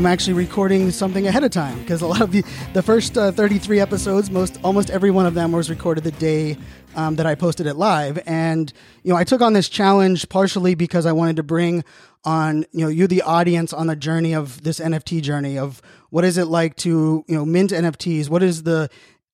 I'm actually recording something ahead of time because a lot of the the first uh, 33 episodes, most almost every one of them was recorded the day um, that I posted it live, and you know I took on this challenge partially because I wanted to bring on you know you the audience on the journey of this NFT journey of what is it like to you know mint NFTs, what is the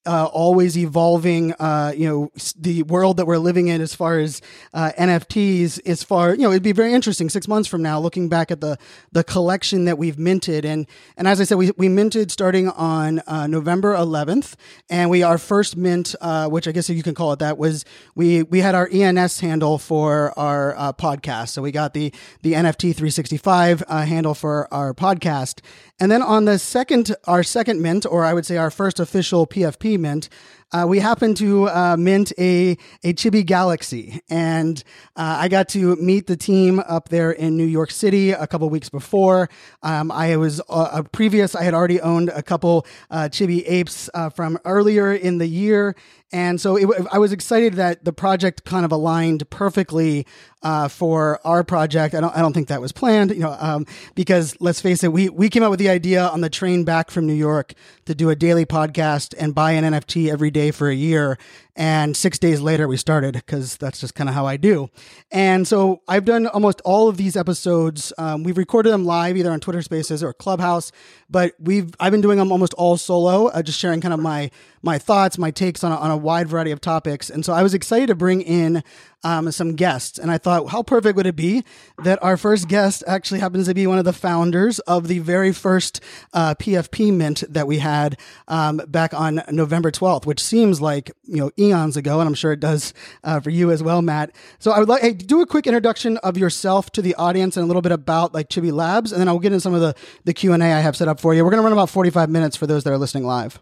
uh, always evolving, uh, you know, the world that we're living in as far as uh, NFTs. As far, you know, it'd be very interesting six months from now, looking back at the the collection that we've minted, and and as I said, we we minted starting on uh, November 11th, and we our first mint, uh, which I guess you can call it that, was we we had our ENS handle for our uh, podcast, so we got the the NFT 365 uh, handle for our podcast, and then on the second our second mint, or I would say our first official PFP mint, uh, we happened to uh, mint a a Chibi Galaxy, and uh, I got to meet the team up there in New York City a couple weeks before. Um, I was uh, a previous; I had already owned a couple uh, Chibi apes uh, from earlier in the year, and so it, I was excited that the project kind of aligned perfectly uh, for our project. I don't, I don't think that was planned, you know, um, because let's face it, we we came up with the idea on the train back from New York to do a daily podcast and buy an NFT every day for a year. And six days later, we started because that's just kind of how I do. And so I've done almost all of these episodes. Um, we've recorded them live either on Twitter Spaces or Clubhouse, but we've I've been doing them almost all solo, uh, just sharing kind of my my thoughts, my takes on a, on a wide variety of topics. And so I was excited to bring in um, some guests, and I thought, how perfect would it be that our first guest actually happens to be one of the founders of the very first uh, PFP mint that we had um, back on November 12th, which seems like you know eons ago, and I'm sure it does uh, for you as well, Mat. So I would like hey, do a quick introduction of yourself to the audience and a little bit about like Chibi Labs, and then I'll get into some of the the Q and A I have set up for you. We're going to run about 45 minutes for those that are listening live.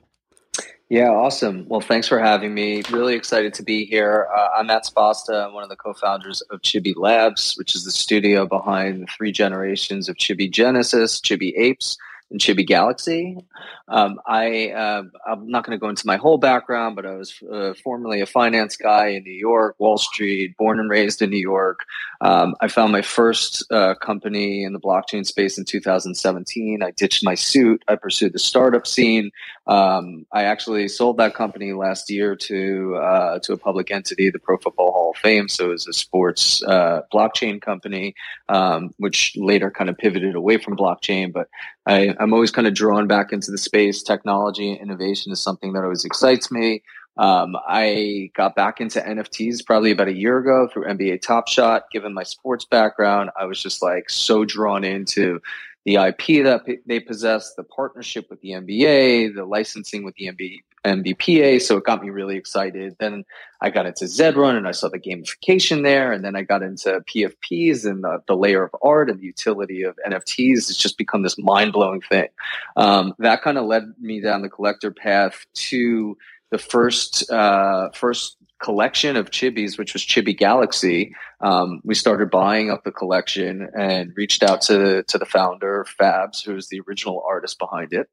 Yeah, awesome. Well, thanks for having me. Really excited to be here. Uh, I'm Mat Sposta. I'm one of the co-founders of Chibi Labs, which is the studio behind three generations of Chibi Genesis, Chibi Apes, and Chibi Galaxy. Um, I uh, I'm not going to go into my whole background, but I was uh, formerly a finance guy in New York, Wall Street, born and raised in New York. Um, I found my first uh, company in the blockchain space in 2017. I ditched my suit. I pursued the startup scene. Um, I actually sold that company last year to uh, to a public entity, the Pro Football Hall of Fame. So it was a sports uh, blockchain company, um, which later kind of pivoted away from blockchain. But I, I'm always kind of drawn back into the space. Technology innovation is something that always excites me. Um, I got back into NFTs probably about a year ago through NBA Top Shot. Given my sports background, I was just like so drawn into the IP that they possess, the partnership with the NBA, the licensing with the NB, NBPA. So it got me really excited. Then I got into Zed Run and I saw the gamification there. And then I got into PFPs and the, the layer of art and the utility of NFTs. It's just become this mind blowing thing. Um, that kind of led me down the collector path to the first uh, first collection of chibis, which was Chibi Galaxy. Um, we started buying up the collection and reached out to to the founder Fabs, who's the original artist behind it.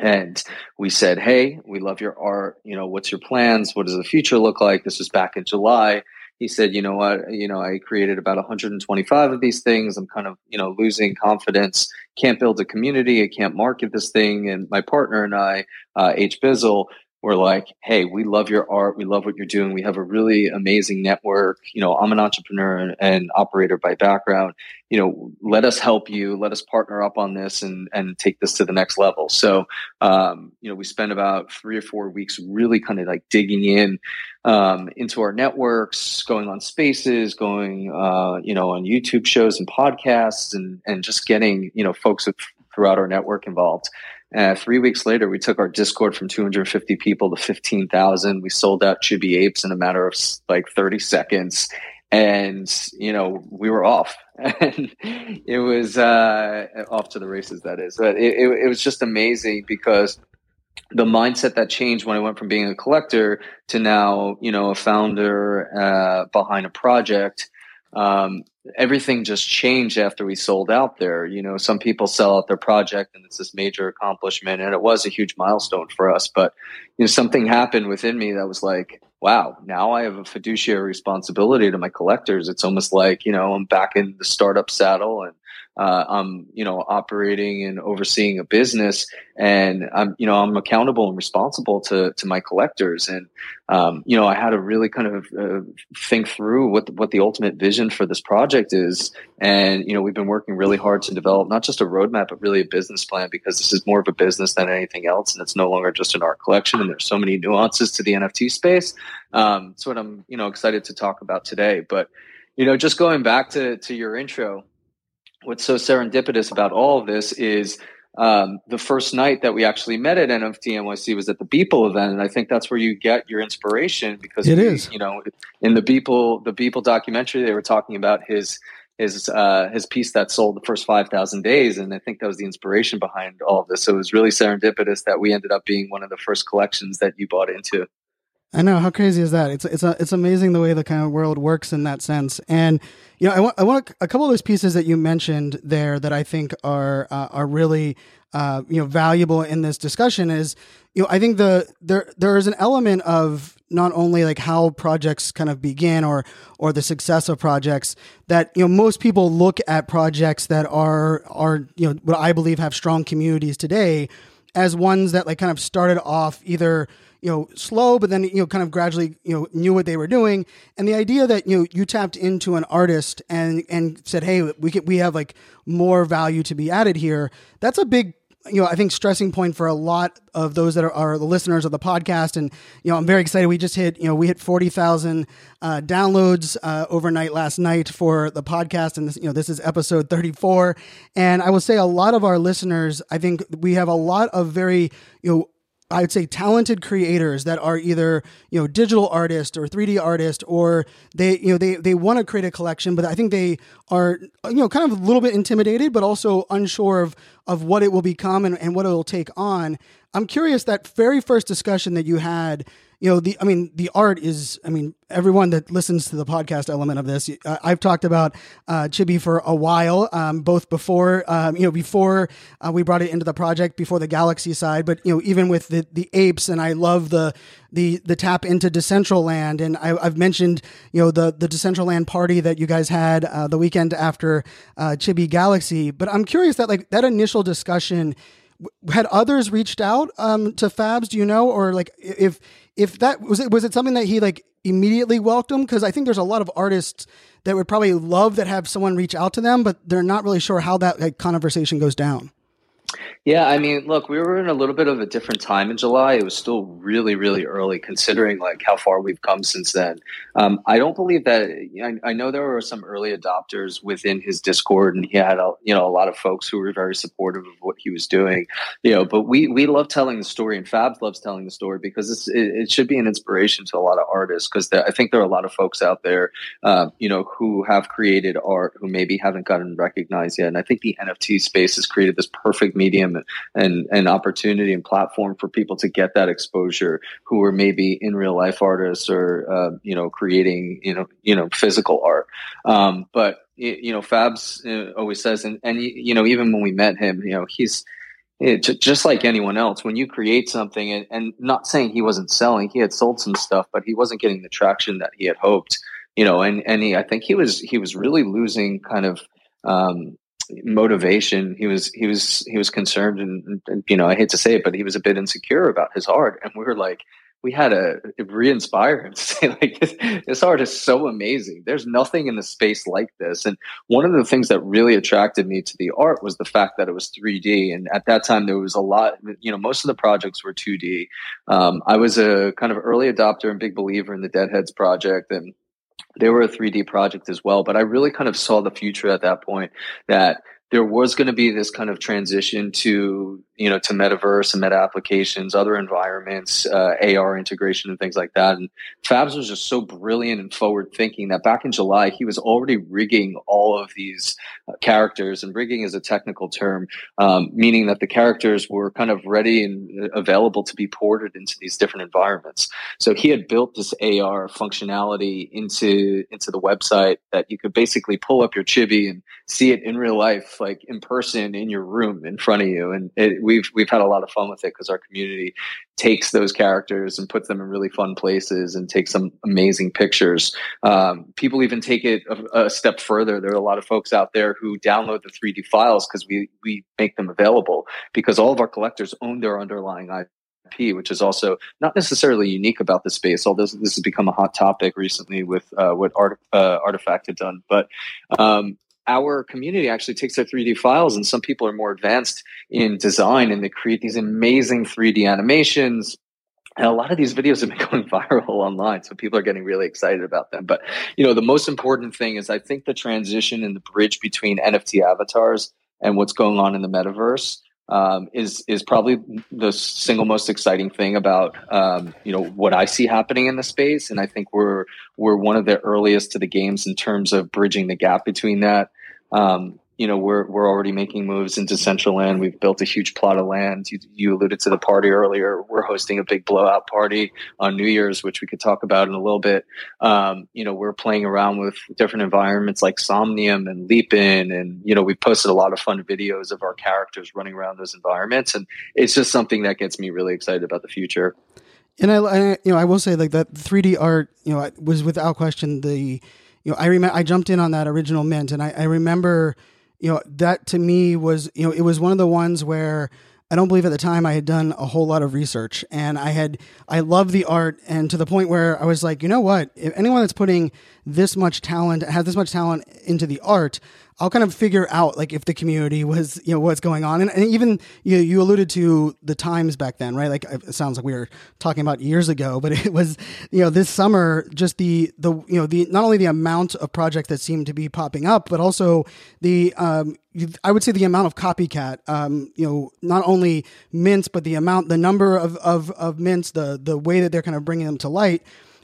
And we said, "Hey, we love your art. You know, what's your plans? What does the future look like?" This was back in July. He said, "You know what? You know, I created about 125 of these things. I'm kind of, you know, losing confidence. Can't build a community. I can't market this thing." And my partner and I, uh, H. Bizzle, were like, hey, we love your art. We love what you're doing. We have a really amazing network. You know, I'm an entrepreneur and, operator by background. You know, let us help you. Let us partner up on this and, and take this to the next level. So, um, you know, we spent about three or four weeks really kind of like digging in um, into our networks, going on spaces, going, uh, you know, on YouTube shows and podcasts and, and just getting, you know, folks throughout our network involved. Uh, three weeks later, we took our Discord from 250 people to 15,000. We sold out Chibi Apes in a matter of like 30 seconds. And, you know, we were off. And it was uh, off to the races, that is. But it, it, it was just amazing because the mindset that changed when I went from being a collector to now, you know, a founder uh, behind a project um, everything just changed after we sold out there. You know, some people sell out their project and it's this major accomplishment, and it was a huge milestone for us. But you know, something happened within me that was like, wow, now I have a fiduciary responsibility to my collectors. It's almost like you know I'm back in the startup saddle and uh, I'm you know operating and overseeing a business, and I'm you know I'm accountable and responsible to to my collectors, and um, you know I had to really kind of uh, think through what the, what the ultimate vision for this project is, and you know we've been working really hard to develop not just a roadmap but really a business plan because this is more of a business than anything else, and it's no longer just an art collection, and there's so many nuances to the NFT space. Um, it's what I'm you know excited to talk about today, but you know just going back to to your intro what's so serendipitous about all of this is um, the first night that we actually met at NFT NYC was at the Beeple event, and I think that's where you get your inspiration because it we, is. You know, in the Beeple the Beeple documentary, they were talking about his his uh, his piece that sold the first five thousand days, and I think that was the inspiration behind all of this. So it was really serendipitous that we ended up being one of the first collections that you bought into. I know how crazy is that? It's it's a, it's amazing the way the kind of world works in that sense. And you know, I want I want a couple of those pieces that you mentioned there that I think are uh, are really uh, you know valuable in this discussion. Is you know I think the there there is an element of not only like how projects kind of begin or or the success of projects that you know most people look at projects that are are you know what I believe have strong communities today as ones that like kind of started off either you know slow but then you know kind of gradually you know knew what they were doing and the idea that you know you tapped into an artist and and said hey we can, we have like more value to be added here that's a big you know, I think stressing point for a lot of those that are, are, the listeners of the podcast. And, you know, I'm very excited. We just hit, you know, we hit 40,000 uh, downloads uh, overnight last night for the podcast. And this, you know, this is episode 34. And I will say a lot of our listeners, I think we have a lot of very, you know, I'd say talented creators that are either you know digital artists or 3D artists or they you know they they want to create a collection but I think they are you know kind of a little bit intimidated but also unsure of of what it will become and, and what it will take on. I'm curious that very first discussion that you had you know the i mean the art is i mean everyone that listens to the podcast element of this i've talked about uh, chibi for a while um, both before um, you know before uh, we brought it into the project before the galaxy side but you know even with the the apes and i love the the the tap into decentraland and I, have mentioned you know the the decentraland party that you guys had uh, the weekend after uh, chibi galaxy but i'm curious that like that initial discussion had others reached out um, to Fabs? Do you know, or like if if that was it was it something that he like immediately welcomed because i think there's a lot of artists that would probably love that have someone reach out to them but they're not really sure how that like, conversation goes down yeah, I mean, look, we were in a little bit of a different time in July. It was still really, really early, considering like how far we've come since then. Um, I don't believe that. I, I, know there were some early adopters within his Discord, and he had a, you know a lot of folks who were very supportive of what he was doing. You know, but we we love telling the story, and Fabs loves telling the story because it, it, should be an inspiration to a lot of artists. Because I think there are a lot of folks out there, uh, you know, who have created art who maybe haven't gotten recognized yet. And I think the NFT space has created this perfect medium and and opportunity and platform for people to get that exposure who are maybe in real life artists or uh, you know creating you know you know physical art. Um, but you know, Fabs uh, always says, and and you know even when we met him, you know he's. It, just like anyone else, when you create something, and, and not saying he wasn't selling, he had sold some stuff, but he wasn't getting the traction that he had hoped. You know, and and he, I think he was he was really losing kind of um, motivation. He was he was he was concerned, and, and, you know I hate to say it, but he was a bit insecure about his art, and we were like. We had to re-inspire him to say, like, this, this art is so amazing. There's nothing in the space like this. And one of the things that really attracted me to the art was the fact that it was 3D. And at that time, there was a lot. You know, most of the projects were 2D. Um, I was a kind of early adopter and big believer in the Deadheads project, and they were a 3D project as well. But I really kind of saw the future at that point that there was going to be this kind of transition to you know, to metaverse and meta applications, other environments, uh, AR integration, and things like that. And Fabs was just so brilliant and forward thinking that back in July, he was already rigging all of these uh, characters. And rigging is a technical term, um, meaning that the characters were kind of ready and available to be ported into these different environments. So he had built this AR functionality into into the website that you could basically pull up your chibi and see it in real life, like in person in your room in front of you. And it, we've we've had a lot of fun with it because our community takes those characters and puts them in really fun places and takes some amazing pictures. Um, people even take it a, a, step further. There are a lot of folks out there who download the 3D files because we we make them available because all of our collectors own their underlying IP, which is also not necessarily unique about the space. Although this has become a hot topic recently with uh, what Art, uh, RTFKT had done, but um, our community actually takes their 3D files, and some people are more advanced in design and they create these amazing 3D animations. And a lot of these videos have been going viral online, so people are getting really excited about them. But you know, the most important thing is I think the transition and the bridge between NFT avatars and what's going on in the metaverse um, is is probably the single most exciting thing about um, you know what I see happening in the space, and I think we're we're one of the earliest to the games in terms of bridging the gap between that. Um, you know, we're we're already making moves into Decentraland. We've built a huge plot of land. You, you, alluded to the party earlier. We're hosting a big blowout party on New Year's, which we could talk about in a little bit. Um, you know, we're playing around with different environments like Somnium and Leapin, and you know, we posted a lot of fun videos of our characters running around those environments, and it's just something that gets me really excited about the future. And I, I you know, I will say like that 3D art, you know, was without question the you know, I remember I jumped in on that original mint, and I, I remember, you know, that to me was, you know, it was one of the ones where I don't believe at the time I had done a whole lot of research, and I had I love the art, and to the point where I was like, you know what, if anyone that's putting this much talent has this much talent into the art, I'll kind of figure out like if the community was, you know, what's going on. And, and even you, you alluded to the times back then, right? Like it sounds like we were talking about years ago, but it was, you know, this summer, just the, the, you know, the, not only the amount of projects that seemed to be popping up, but also the, um, I would say the amount of copycat, um, you know, not only mints, but the amount, the number of, of, of mints, the, the way that they're kind of bringing them to light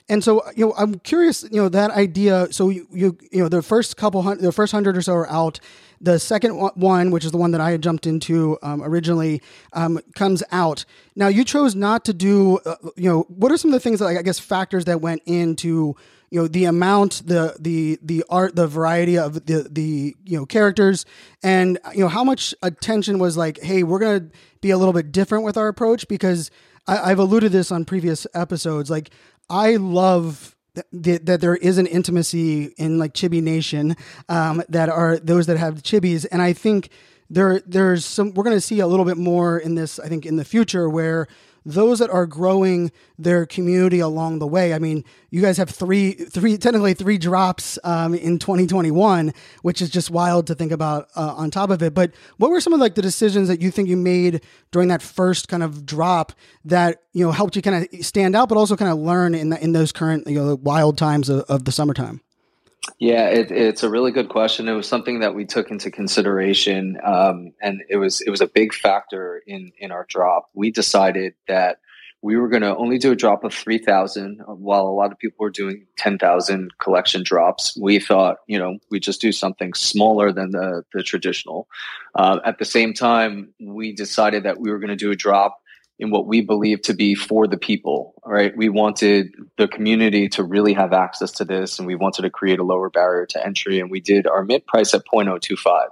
and so, you know, I'm curious, you know, that idea. So you, you, you know, the first couple hundred, the first hundred or so are out. The second one, which is the one that I had jumped into um, originally, um, comes out. Now, you chose not to do, uh, you know, what are some of the things that, like, I guess, factors that went into, you know, the amount, the the the art, the variety of the the you know characters, and you know how much attention was like, hey, we're gonna be a little bit different with our approach because I, have alluded this on previous episodes, like I love that, that there is an intimacy in like Chibi Nation um, that are those that have chibis, and I think there there's some we're going to see a little bit more in this. I think in the future where those that are growing their community along the way. I mean, you guys have three, three, technically three drops um, in 2021, which is just wild to think about uh, on top of it. But what were some of like the decisions that you think you made during that first kind of drop that you know helped you kind of stand out, but also kind of learn in the, in those current you know wild times of, of the summertime? Yeah, it, it's a really good question. It was something that we took into consideration, um, and it was it was a big factor in in our drop. We decided that we were going to only do a drop of 3000 while a lot of people were doing 10,000 collection drops. We thought, you know, we just do something smaller than the, the traditional. Uh, at the same time, we decided that we were going to do a drop in what we believe to be for the people, right? We wanted the community to really have access to this and we wanted to create a lower barrier to entry. And we did our mid price at 0.025.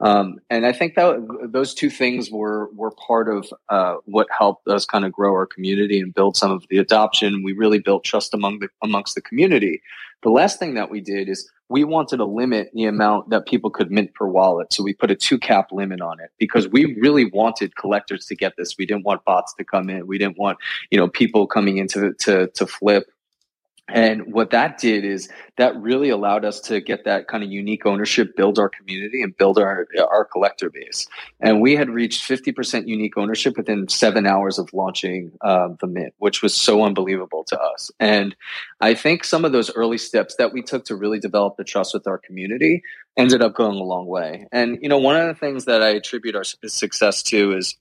Um, and I think that those two things were, were part of uh, what helped us kind of grow our community and build some of the adoption. We really built trust among the, amongst the community. The last thing that we did is we wanted to limit the amount that people could mint per wallet. So we put a two cap limit on it because we really wanted collectors to get this. We didn't want bots to come in. We didn't want, you know, people coming into to to flip and what that did is that really allowed us to get that kind of unique ownership, build our community, and build our our collector base. And we had reached 50% unique ownership within seven hours of launching uh, the Mint, which was so unbelievable to us. And I think some of those early steps that we took to really develop the trust with our community ended up going a long way. And you know, one of the things that I attribute our success to is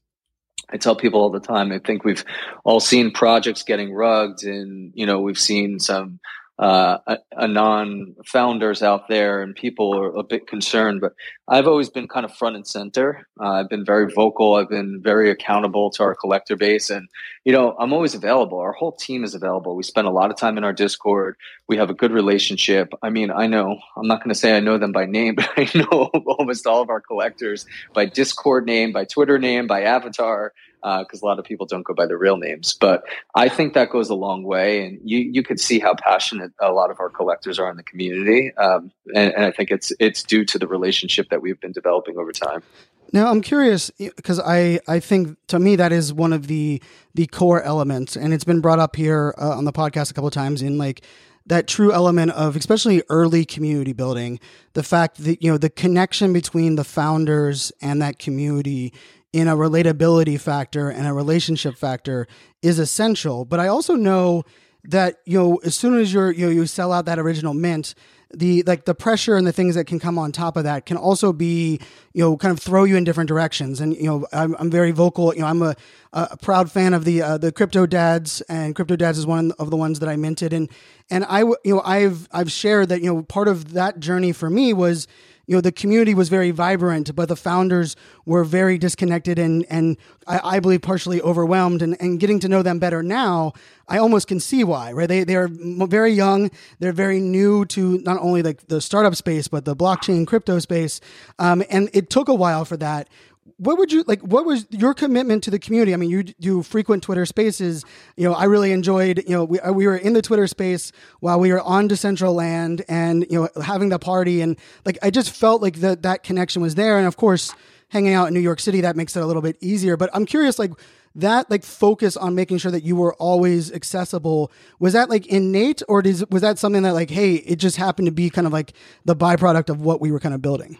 I tell people all the time. I think we've all seen projects getting rugged, and you know we've seen some uh, anon founders out there, and people are a bit concerned. But I've always been kind of front and center. Uh, I've been very vocal. I've been very accountable to our collector base, and you know I'm always available. Our whole team is available. We spend a lot of time in our Discord. We have a good relationship. I mean, I know I'm not going to say I know them by name, but I know almost all of our collectors by Discord name, by Twitter name, by avatar because uh, a lot of people don't go by their real names. But I think that goes a long way, and you you could see how passionate a lot of our collectors are in the community, um, and, and I think it's it's due to the relationship that we've been developing over time. Now I'm curious because I, I think to me that is one of the the core elements, and it's been brought up here uh, on the podcast a couple of times in like that true element of especially early community building the fact that you know the connection between the founders and that community in a relatability factor and a relationship factor is essential. But I also know that you know as soon as you're you know, you sell out that original mint the like the pressure and the things that can come on top of that can also be you know kind of throw you in different directions and you know i'm, I'm very vocal you know i'm a, a proud fan of the uh, the crypto dads and crypto dads is one of the ones that i minted and and i you know i've i've shared that you know part of that journey for me was you know the community was very vibrant, but the founders were very disconnected and and I, I, believe partially overwhelmed. And, and getting to know them better now, I almost can see why. Right? They they are very young. They're very new to not only like the startup space but the blockchain crypto space. Um, and it took a while for that what would you like what was your commitment to the community? I mean you do frequent twitter spaces. You know i really enjoyed you know we, uh, we were in the twitter space while we were on decentraland and you know having the party. And like i just felt like that that connection was there. And of course hanging out in new york city that makes it a little bit easier. But i'm curious like that like focus on making sure that you were always accessible was that like innate or does, was that something that like hey it just happened to be kind of like the byproduct of what we were kind of building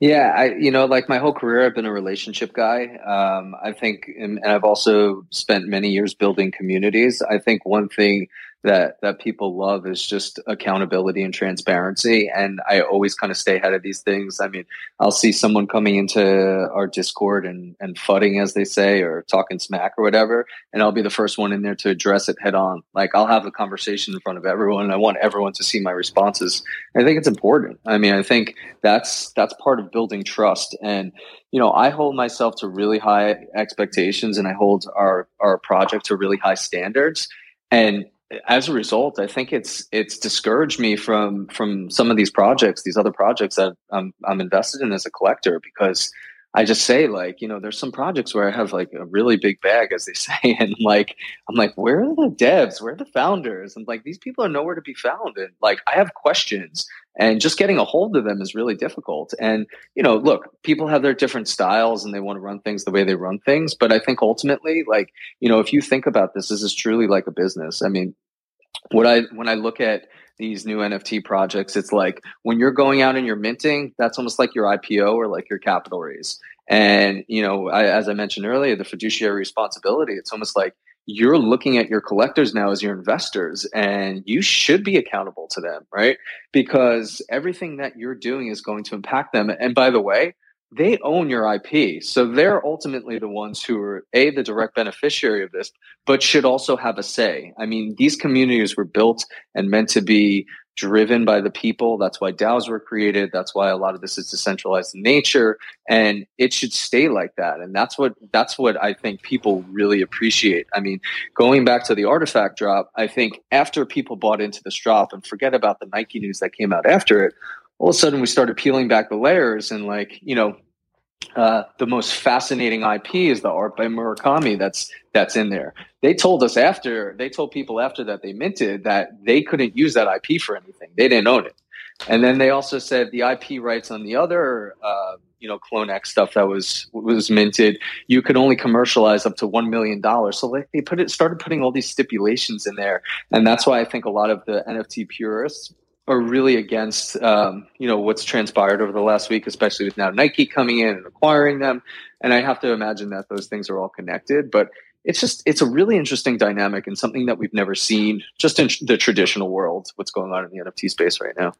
yeah, I you know like my whole career I've been a relationship guy. Um, I think, and, and I've also spent many years building communities. I think one thing that that people love is just accountability and transparency. And i always kind of stay ahead of these things. I mean i'll see someone coming into our discord and and fudding as they say or talking smack or whatever and i'll be the first one in there to address it head on. Like i'll have a conversation in front of everyone and i want everyone to see my responses. I think it's important. I mean i think that's that's part of building trust. And you know i hold myself to really high expectations and i hold our our project to really high standards. And as a result, I think it's it's discouraged me from from some of these projects, these other projects that I'm I'm invested in as a collector because I just say like, you know, there's some projects where I have like a really big bag, as they say, and like I'm like, where are the devs? Where are the founders? And like these people are nowhere to be found. And like I have questions, and just getting a hold of them is really difficult. And you know, look, people have their different styles, and they want to run things the way they run things. But I think ultimately, like you know, if you think about this, this is truly like a business. I mean, what I when I look at these new NFT projects, it's like when you're going out and you're minting, that's almost like your IPO or like your capital raise. And you know, I, as I mentioned earlier, the fiduciary responsibility. It's almost like you're looking at your collectors now as your investors, and you should be accountable to them, right? Because everything that you're doing is going to impact them. And by the way, they own your IP. So they're ultimately the ones who are a the direct beneficiary of this, but should also have a say. I mean, these communities were built and meant to be driven by the people. That's why DAOs were created. That's why a lot of this is decentralized in nature, and it should stay like that. And that's what that's what I think people really appreciate. I mean, going back to the artifact drop, I think after people bought into this drop and forget about the Nike news that came out after it, all of a sudden we started peeling back the layers and like you know uh, the most fascinating IP is the art by Murakami that's that's in there. They told us after they told people after that they minted that they couldn't use that IP for anything. They didn't own it. And then they also said the IP rights on the other uh, you know Clone X stuff that was was minted, you could only commercialize up to one million dollars. So they put it started putting all these stipulations in there, and that's why I think a lot of the NFT purists are really against um, you know what's transpired over the last week, especially with now Nike coming in and acquiring them. And I have to imagine that those things are all connected. But it's just it's a really interesting dynamic and something that we've never seen just in the traditional world. What's going on in the NFT space right now?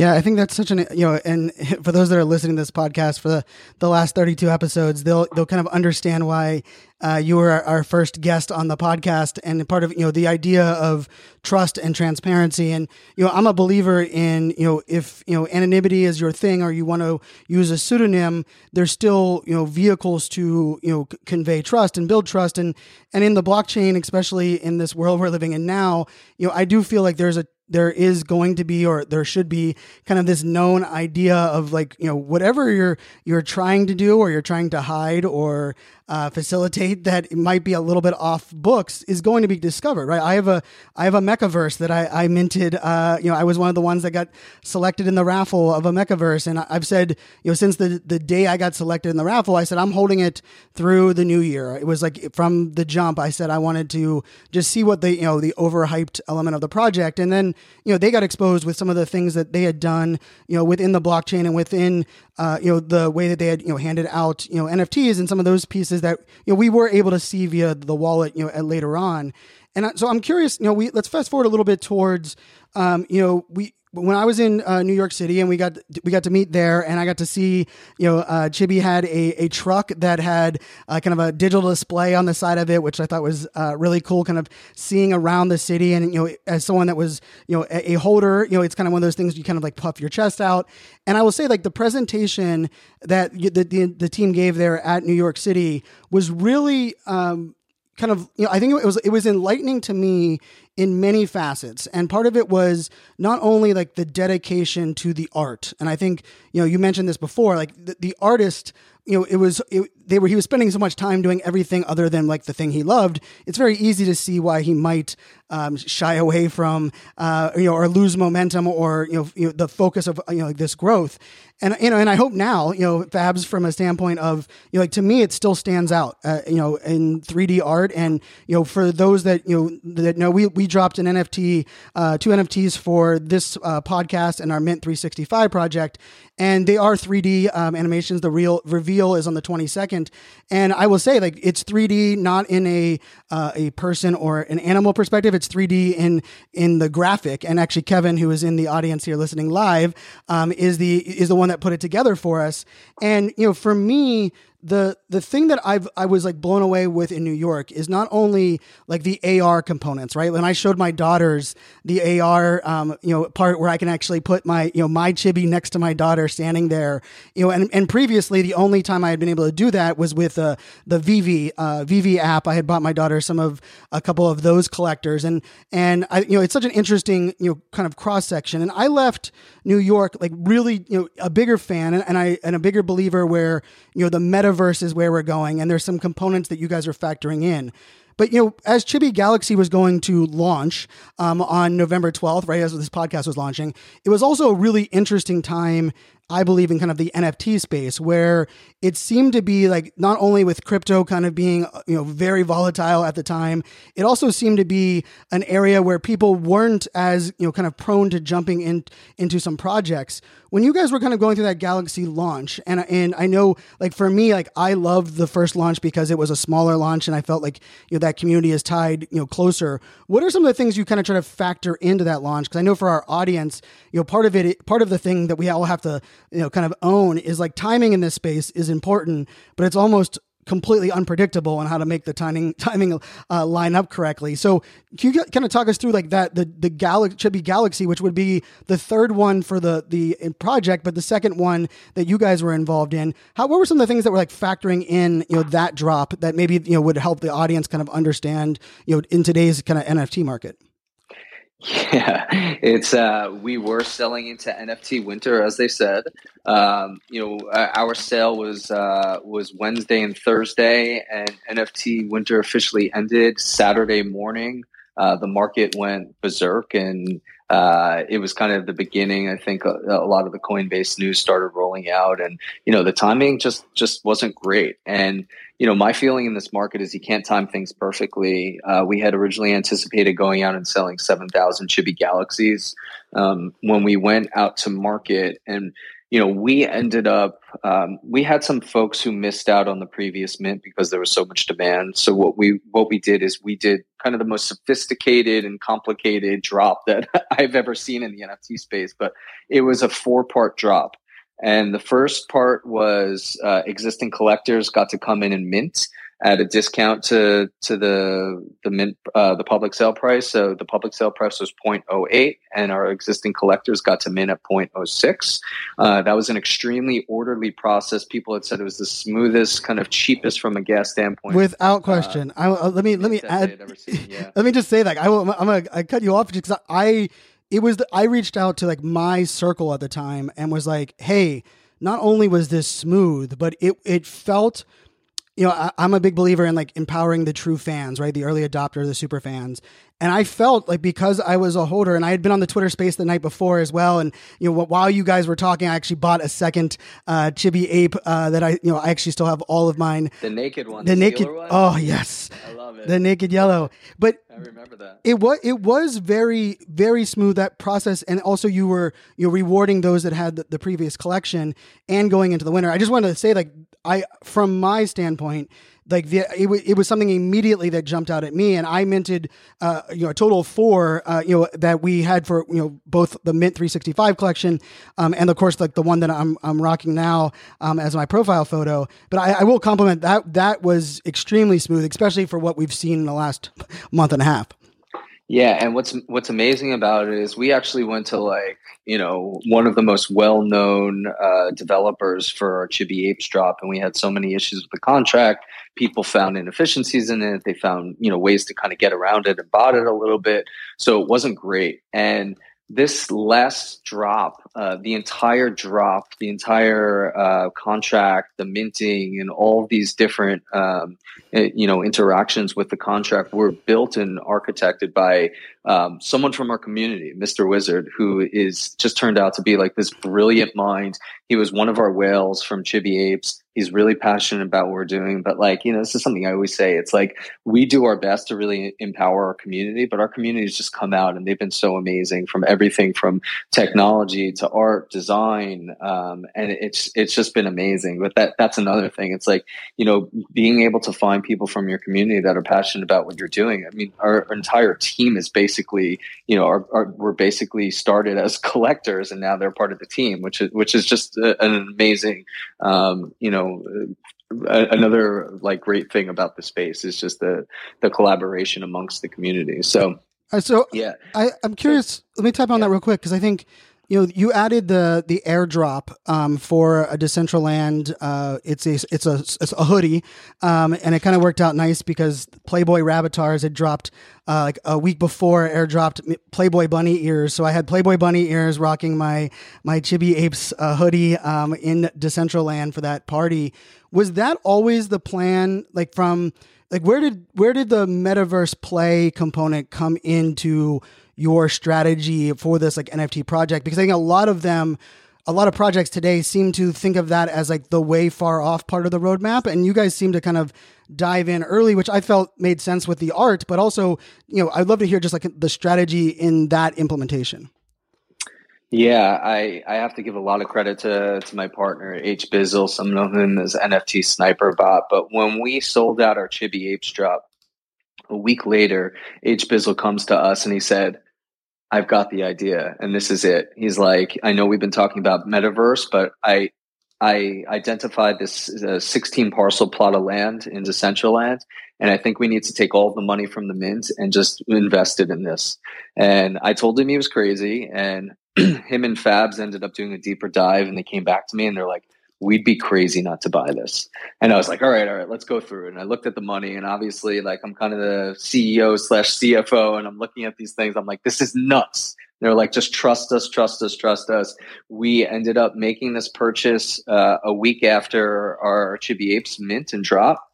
Yeah, I think that's such an you know, and for those that are listening to this podcast for the, the last thirty two episodes, they'll they'll kind of understand why uh, you were our first guest on the podcast, and part of you know the idea of trust and transparency. And you know, I'm a believer in you know if you know anonymity is your thing, or you want to use a pseudonym, there's still you know vehicles to you know c- convey trust and build trust. And and in the blockchain, especially in this world we're living in now, you know, I do feel like there's a there is going to be or there should be kind of this known idea of like you know whatever you're you're trying to do or you're trying to hide or uh, facilitate that might be a little bit off books is going to be discovered, right? I have a I have a Mekaverse that I, I minted. Uh, you know, I was one of the ones that got selected in the raffle of a Mekaverse, and I've said, you know, since the the day I got selected in the raffle, I said I'm holding it through the new year. It was like from the jump, I said I wanted to just see what the you know the overhyped element of the project, and then you know they got exposed with some of the things that they had done, you know, within the blockchain and within uh, you know the way that they had you know handed out you know NFTs and some of those pieces that you know we were able to see via the wallet you know later on. And so I'm curious, you know, we let's fast forward a little bit towards, um, you know, we when I was in uh, New York City and we got we got to meet there and I got to see you know uh, Chibi had a, a truck that had uh, kind of a digital display on the side of it which I thought was uh, really cool kind of seeing around the city and you know as someone that was you know a, a, holder you know it's kind of one of those things you kind of like puff your chest out. And I will say like the presentation that the the, the team gave there at New York City was really um, kind of you know I think it was it was enlightening to me in many facets. And part of it was not only like the dedication to the art. And I think, you know, you mentioned this before, like the, the artist, you know, it was, it, they were, he was spending so much time doing everything other than like the thing he loved. It's very easy to see why he might um, shy away from, uh, you know, or lose momentum or, you know, you know, the focus of, you know, like this growth. And, you know, and I hope now, you know, Fabs from a standpoint of, you know, like to me, it still stands out, uh, you know, in 3D art. And, you know, for those that, you know, that know, we, we dropped an NFT, uh, two NFTs for this uh, podcast and our Mint 365 project, and they are 3D um, animations. The real reveal is on the 22nd, and I will say like it's 3D, not in a uh, a person or an animal perspective. It's 3D in in the graphic. And actually, Kevin, who is in the audience here listening live, um, is the is the one that put it together for us. And you know, for me, the the thing that I've I was like blown away with in New York is not only like the AR components, right? When I showed my daughters the AR, um, you know, part where I can actually put my you know my chibi next to my daughter standing there, you know, and and previously the only time I had been able to do that was with uh, the VeVe uh, VeVe app. I had bought my daughter some of a couple of those collectors, and and I you know it's such an interesting you know kind of cross section. And I left New York like really you know a bigger fan and, and I and a bigger believer where you know the meta metaverse is where we're going, and there's some components that you guys are factoring in. But you know, as Chibi Galaxy was going to launch um, on November 12th, right as this podcast was launching, it was also a really interesting time I believe in kind of the NFT space where it seemed to be like not only with crypto kind of being you know very volatile at the time, it also seemed to be an area where people weren't as you know kind of prone to jumping in into some projects. When you guys were kind of going through that Galaxy launch, and and I know like for me like I loved the first launch because it was a smaller launch and I felt like you know that community is tied you know closer. What are some of the things you kind of try to factor into that launch? Because I know for our audience, you know part of it part of the thing that we all have to you know kind of own is like timing in this space is important, but it's almost completely unpredictable on how to make the timing timing uh, line up correctly. So can you kind of talk us through like that the the Galaxy Chibi Galaxy, which would be the third one for the the project, but the second one that you guys were involved in. How what were some of the things that were like factoring in you know that drop that maybe you know would help the audience kind of understand you know in today's kind of NFT market? Yeah, it's uh, we were selling into NFT winter, as they said. Um, you know, our sale was uh, was Wednesday and Thursday, and NFT winter officially ended Saturday morning. Uh, the market went berserk, and uh, it was kind of the beginning. I think a, a, lot of the Coinbase news started rolling out, and you know, the timing just just wasn't great. And you know, my feeling in this market is you can't time things perfectly. Uh, we had originally anticipated going out and selling 7,000 Chibi Galaxies. Um, when we went out to market and you know, we ended up um, we had some folks who missed out on the previous mint because there was so much demand. So what we what we did is we did kind of the most sophisticated and complicated drop that I've ever seen in the NFT space. But it was a four part drop. And the first part was uh, existing collectors got to come in and mint at a discount to to the the mint uh, the public sale price. So the public sale price was 0.08, and our existing collectors got to mint at 0.06. Uh, that was an extremely orderly process. People had said it was the smoothest, kind of cheapest from a gas standpoint. Without uh, question, I, uh, let me let me add. Yeah. let me just say that I will. I'm gonna I cut you off because I it was the, I reached out to like my circle at the time and was like, hey. Not only was this smooth, but it it felt you know, I, am a big believer in like empowering the true fans, right? The early adopter, the super fans. And I felt like because I was a holder and I had been on the Twitter space the night before as well. And, you know, while you guys were talking, I actually bought a second uh, Chibi Ape uh, that I, you know, I actually still have all of mine. The naked one. The, the naked. One? Oh, yes. I love it. The naked yellow. But I remember that. It was, it was very, very smooth, that process. And also you were, you know, rewarding those that had the, the previous collection and going into the winter. I just wanted to say, like, I, from my standpoint, like the, it, w- it was something immediately that jumped out at me and i minted uh, you know a total of four uh, you know that we had for you know both the mint 365 collection um, and of course like the one that i'm, I'm rocking now um, as my profile photo. But I, I, will compliment that that was extremely smooth especially for what we've seen in the last month and a half yeah, and what's what's amazing about it is we actually went to like you know one of the most well known uh, developers for our Chibi Apes drop, and we had so many issues with the contract. People found inefficiencies in it. They found you know ways to kind of get around it and bought it a little bit, so it wasn't great. And this last drop, uh, the entire drop, the entire uh, contract, the minting, and all these different, um, eh, you know, interactions with the contract were built and architected by um, someone from our community, Mr. Wizard, who is just turned out to be like this brilliant mind. He was one of our whales from Chibi Apes. He's really passionate about what we're doing. But like, you know, this is something I always say. It's like we do our best to really empower our community, but our communities just come out and they've been so amazing from everything from technology to art, design. Um, and it's it's just been amazing. But that that's another thing. It's like, you know, being able to find people from your community that are passionate about what you're doing. I mean, our, our entire team is based basically, you know, are, are were basically started as collectors and now they're part of the team, which is which is just a, an amazing, um, you know. another like great thing about the space is just the the collaboration amongst the community. So, so yeah, I, I'm curious. So, let me type on yeah. that real quick because I think you know, you added the the airdrop um, for a Decentraland. Uh, it's a it's a it's a hoodie, um, and it kind of worked out nice because Playboy Rabbitars had dropped uh, like a week before airdropped Playboy Bunny ears. So I had Playboy Bunny ears rocking my my Chibi Apes uh, hoodie um, in Decentraland for that party. Was that always the plan? Like from like where did where did the metaverse play component come into your strategy for this like NFT project? Because I think a lot of them, a lot of projects today seem to think of that as like the way far off part of the roadmap. And you guys seem to kind of dive in early, which I felt made sense with the art, but also, you know, I'd love to hear just like the strategy in that implementation. Yeah, I, I have to give a lot of credit to, to my partner, H Bizzle. Some know him as NFT Sniper Bot. But when we sold out our Chibi Apes drop, a week later, H Bizzle comes to us and he said, I've got the idea and this is it. He's like, I know we've been talking about metaverse, but I, I identified this uh, 16 parcel plot of land in Decentraland. And I think we need to take all the money from the mint and just invest it in this. And I told him he was crazy. And him and Fabs ended up doing a deeper dive and they came back to me and they're like, we'd be crazy not to buy this. And I was like, all right, all right, let's go through. And I looked at the money and obviously like I'm kind of the CEO slash CFO and I'm looking at these things. I'm like, this is nuts. They're like, just trust us, trust us, trust us. We ended up making this purchase uh, a week after our Chibi Apes mint and drop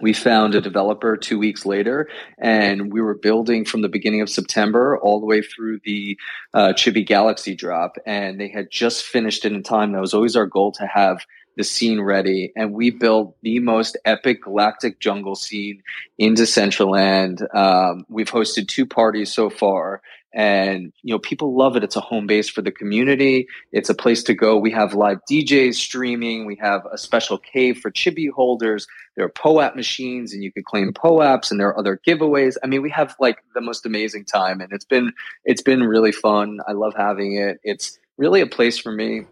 we found a developer two weeks later and we were building from the beginning of september all the way through the uh, chibi galaxy drop and they had just finished it in time that was always our goal to have the scene ready. And we built the most epic galactic jungle scene in Decentraland. Um, we've hosted two parties so far and you know people love it. It's a home base for the community. It's a place to go. We have live djs streaming. We have a special cave for chibi holders. There are poap machines and you can claim poaps and there are other giveaways. I mean we have like the most amazing time and it's been it's been really fun. I love having it. It's really a place for me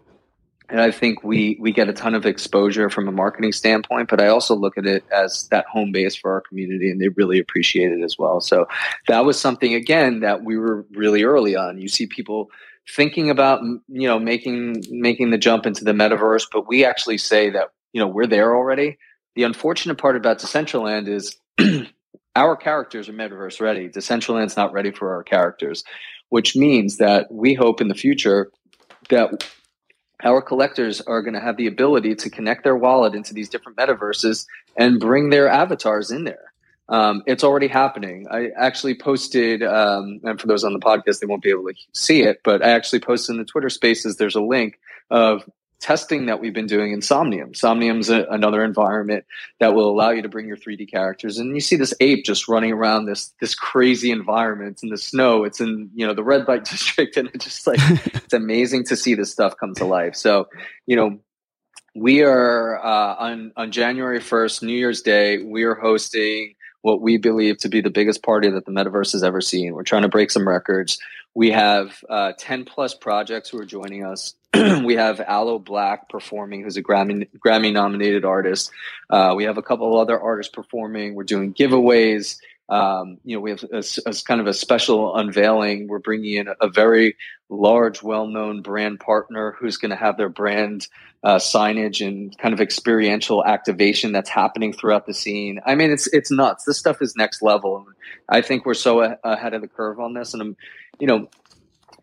and I think we we get a ton of exposure from a marketing standpoint, but I also look at it as that home base for our community, and they really appreciate it as well. So that was something again that we were really early on. You see people thinking about you know making making the jump into the metaverse, but we actually say that you know we're there already. The unfortunate part about Decentraland is our characters are metaverse ready. Decentraland's not ready for our characters, which means that we hope in the future that our collectors are going to have the ability to connect their wallet into these different metaverses and bring their avatars in there. Um, it's already happening. I actually posted, um, and for those on the podcast, they won't be able to see it, but I actually posted in the Twitter spaces, there's a link of testing that we've been doing in Somnium. Somnium's a, another environment that will allow you to bring your 3D characters, and you see this ape just running around this this crazy environment in the snow. It's in you know the red light district, and it's just like it's amazing to see this stuff come to life. So you know. We are uh, on on January first, New Year's Day. We are hosting what we believe to be the biggest party that the metaverse has ever seen. We're trying to break some records. We have uh, 10 plus projects who are joining us. we have Aloe Blacc performing, who's a Grammy Grammy nominated artist. Uh, we have a couple other artists performing. We're doing giveaways. Um, you know, we have a, a, kind of a special unveiling. We're bringing in a, a very large, well-known brand partner who's going to have their brand uh, signage and kind of experiential activation that's happening throughout the scene. I mean, it's it's nuts. This stuff is next level. I think we're so a- ahead of the curve on this, and I'm, you know,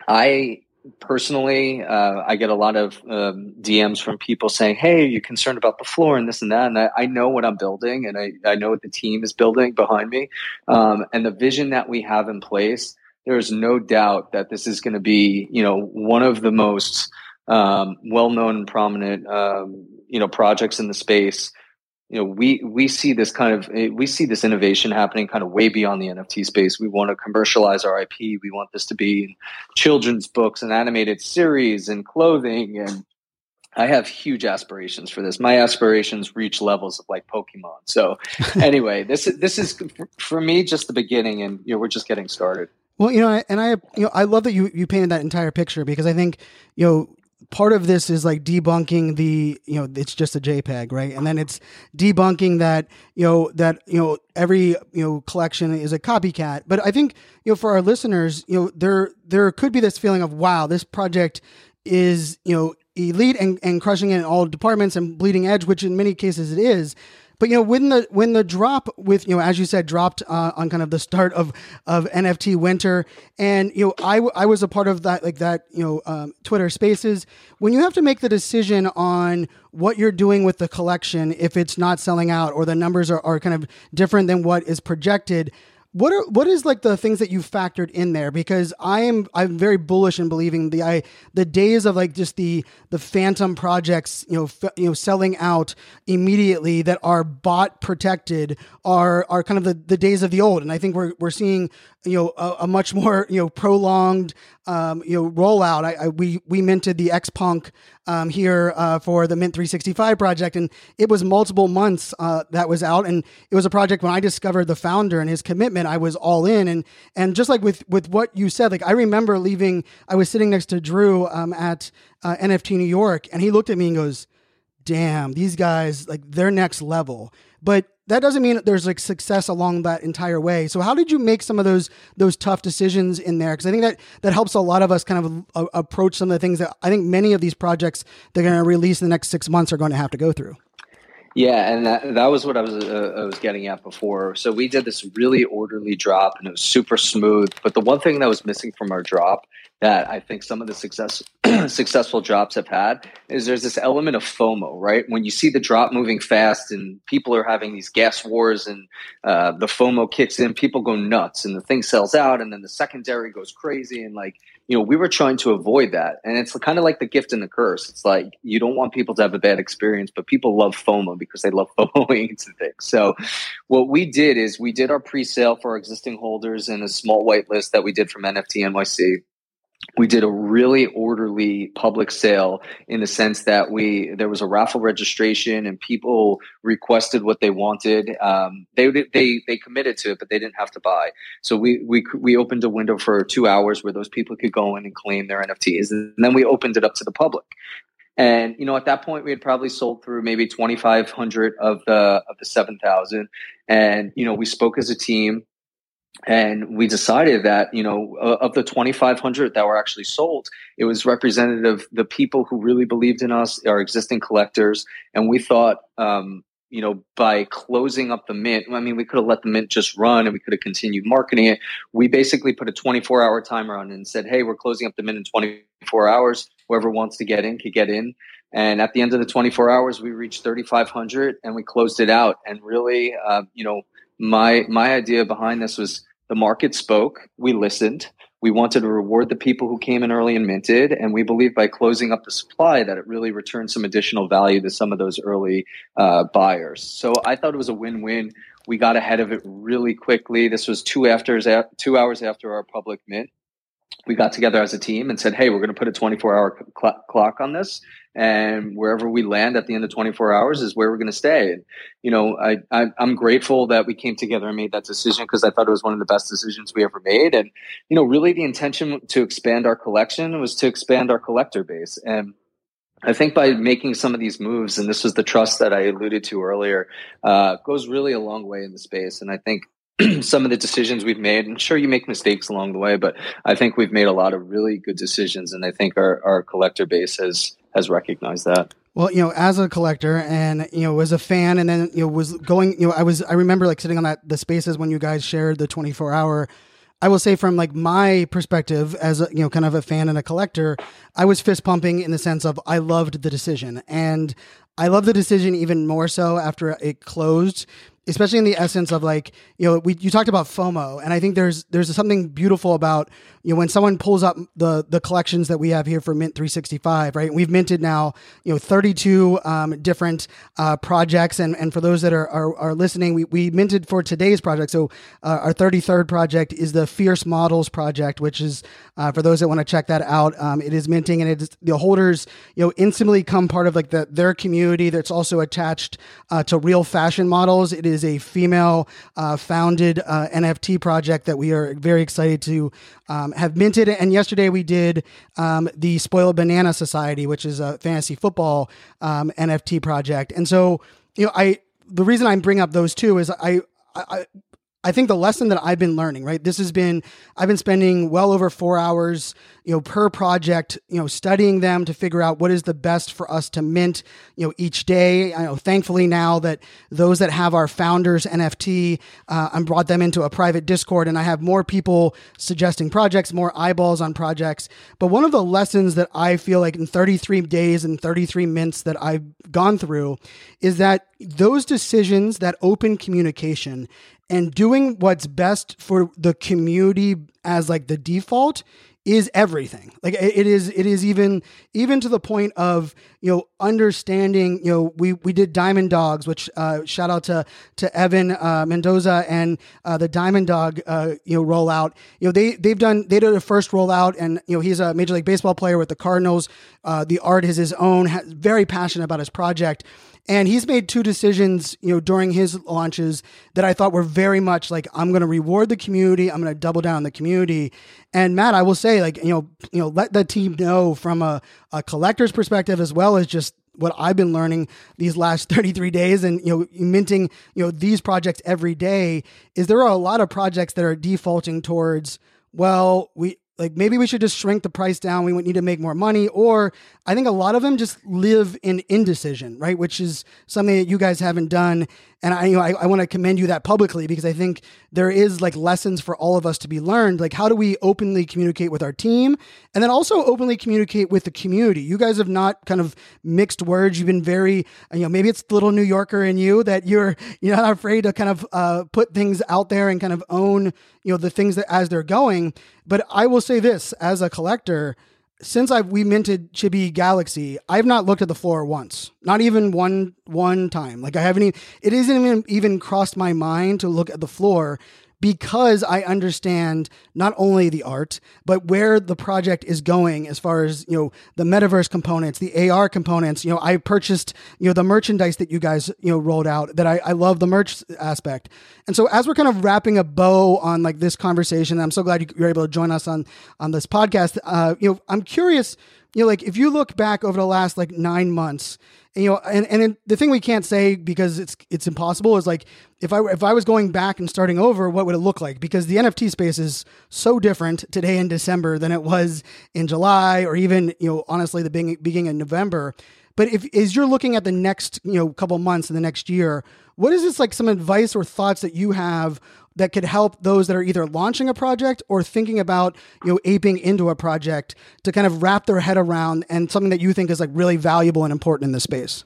I personally, uh, I get a lot of um, DMs from people saying, "Hey, you're concerned about the floor and this and that." And I, I know what I'm building, and I, I know what the team is building behind me, um, and the vision that we have in place. There's no doubt that this is going to be, you know, one of the most um, well-known and prominent, um, you know, projects in the space you know we we see this kind of eh, we see this innovation happening kind of way beyond the nft space. We want to commercialize our ip we want this to be in children's books and animated series and clothing. And i have huge aspirations for this. My aspirations reach levels of like pokemon. So anyway this is this is for me just the beginning and you know we're just getting started. Well, you know, and I, you know, I love that you you painted that entire picture because I think, you know, part of this is like debunking the you know it's just a jpeg right? And then it's debunking that you know that you know every you know collection is a copycat. But i think you know for our listeners you know there there could be this feeling of wow this project is you know elite and, and crushing it in all departments and bleeding edge which in many cases it is but you know, when the when the drop with you know, as you said, dropped uh, on kind of the start of of NFT winter, and you know, I I was a part of that like that you know um, Twitter Spaces. When you have to make the decision on what you're doing with the collection, if it's not selling out or the numbers are, are kind of different than what is projected what are what is like the things that you factored in there? Because I am I'm very bullish in believing the I the days of like just the the phantom projects you know f- you know selling out immediately that are bot protected are are kind of the, the days of the old, and I think we're we're seeing you know a, a much more you know prolonged um, you know rollout. I, I, we we minted the X Punk um, here uh, for the Mint 365 project, and it was multiple months uh, that was out, and it was a project when I discovered the founder and his commitment, I was all in, and and just like with with what you said, like I remember leaving, I was sitting next to Drew um, at uh, NFT New York, and he looked at me and goes, "Damn, these guys like they're next level." But that doesn't mean that there's like success along that entire way. So how did you make some of those those tough decisions in there? Because I think that that helps a lot of us kind of uh, approach some of the things that I think many of these projects they're going to release in the next six months are going to have to go through. Yeah, and that, that was what I was uh, I was getting at before. So we did this really orderly drop, and it was super smooth. But the one thing that was missing from our drop that I think some of the success successful drops have had is there's this element of FOMO, right? When you see the drop moving fast and people are having these gas wars and uh, the FOMO kicks in, people go nuts and the thing sells out, and then the secondary goes crazy, and like you know, we were trying to avoid that. And it's kind of like the gift and the curse. It's like you don't want people to have a bad experience, but people love FOMO because they love FOMOing into things. So what we did is we did our pre-sale for our existing holders in a small white list that we did from NFT NYC we did a really orderly public sale in the sense that we there was a raffle registration and people requested what they wanted. Um, they they they committed to it, but they didn't have to buy. So we we we opened a window for two hours where those people could go in and claim their NFTs, and then we opened it up to the public. And you know, at that point, we had probably sold through maybe twenty five hundred of the of the seven thousand. And you know, we spoke as a team and we decided that you know of the 2500 that were actually sold it was representative the people who really believed in us our existing collectors. And we thought um, you know by closing up the mint i mean we could have let the mint just run and we could have continued marketing it. We basically put a 24 hour timer on and said hey we're closing up the mint in 24 hours. Whoever wants to get in could get in. And at the end of the 24 hours we reached 3500 and we closed it out. And really uh, you know my my idea behind this was the market spoke we listened we wanted to reward the people who came in early and minted and we believe by closing up the supply that it really returned some additional value to some of those early uh, buyers. So i thought it was a win-win. We got ahead of it really quickly. This was two after two hours after our public mint we got together as a team and said hey we're going to put a 24 hour cl- clock on this and wherever we land at the end of 24 hours is where we're going to stay. And, you know, I, I, am grateful that we came together and made that decision because I thought it was one of the best decisions we ever made. And, you know, really the intention to expand our collection was to expand our collector base. And, I think by making some of these moves, and this was the trust that I alluded to earlier, uh, goes really a long way in the space. And I think some of the decisions we've made, and sure, you make mistakes along the way, but I think we've made a lot of really good decisions. And I think our, our collector base has has recognized that. Well, you know, as a collector and you know, as a fan, and then you know, was going. You know, I was. I remember like sitting on that the spaces when you guys shared the twenty four hour. I will say from like my perspective as a, you know kind of a fan and a collector, I was fist pumping in the sense of I loved the decision and I love the decision even more so after it closed especially in the essence of like you know we you talked about FOMO, and I think there's there's something beautiful about you know when someone pulls up the the collections that we have here for Mint 365, right? We've minted now you know 32 um, different uh, projects, and and for those that are are, are listening, we, we minted for today's project. So uh, our 33rd project is the Fierce Models project, which is uh, for those that want to check that out. Um, it is minting, and it's the holders you know instantly come part of like the their community that's also attached uh, to real fashion models. It is is a female uh, founded uh, NFT project that we are very excited to um, have minted. And yesterday we did um, the Spoiled Banana Society, which is a fantasy football um, NFT project. And so, you know, I the reason I bring up those two is I, I, I think the lesson that I've been learning, right? This has been I've been spending well over 4 hours, you know, per project, you know, studying them to figure out what is the best for us to mint, you know, each day. I know thankfully now that those that have our founders NFT, uh, I brought them into a private Discord and I have more people suggesting projects, more eyeballs on projects. But one of the lessons that I feel like in 33 days and 33 mints that I've gone through is that those decisions, that open communication and doing what's best for the community as like the default is everything. Like it is it is even even to the point of you know understanding you know we we did diamond dogs which uh, shout out to to evan uh, mendoza and uh, the diamond dog uh, you know rollout. You know they they've done they did a first rollout and you know he's a major league baseball player with the cardinals. Uh, the art is his own very passionate about his project and he's made two decisions, you know, during his launches that I thought were very much like I'm going to reward the community, I'm going to double down the community. And Mat, I will say, like, you know, you know, let the team know from a, a collector's perspective as well as just what I've been learning these last 33 days and you know minting you know these projects every day is there are a lot of projects that are defaulting towards well we like maybe we should just shrink the price down. We would need to make more money. Or i think a lot of them just live in indecision right? Which is something that you guys haven't done and I, you know, I, I want to commend you that publicly because I think there is like lessons for all of us to be learned. Like, how do we openly communicate with our team, and then also openly communicate with the community? You guys have not kind of mixed words. You've been very, you know, maybe it's the little New Yorker in you that you're you're not afraid to kind of uh, put things out there and kind of own, you know, the things that as they're going. But I will say this as a collector since I've we minted Chibi Galaxy, I've not looked at the floor once, not even one one time. Like I haven't even it isn't even even crossed my mind to look at the floor because I understand not only the art, but where the project is going as far as, you know, the metaverse components, the AR components. You know, I purchased, you know, the merchandise that you guys, you know, rolled out that I, I love the merch aspect. And so as we're kind of wrapping a bow on like this conversation, I'm so glad you, you're able to join us on, on this podcast. Uh, you know, I'm curious, you know, like if you look back over the last like nine months, you know, and and the thing we can't say because it's it's impossible is like if I if I was going back and starting over, what would it look like? Because the NFT space is so different today in December than it was in July or even you know honestly the beginning beginning of November. But if as you're looking at the next you know couple months in the next year, what is this like some advice or thoughts that you have that could help those that are either launching a project or thinking about you know aping into a project to kind of wrap their head around and something that you think is like really valuable and important in this space.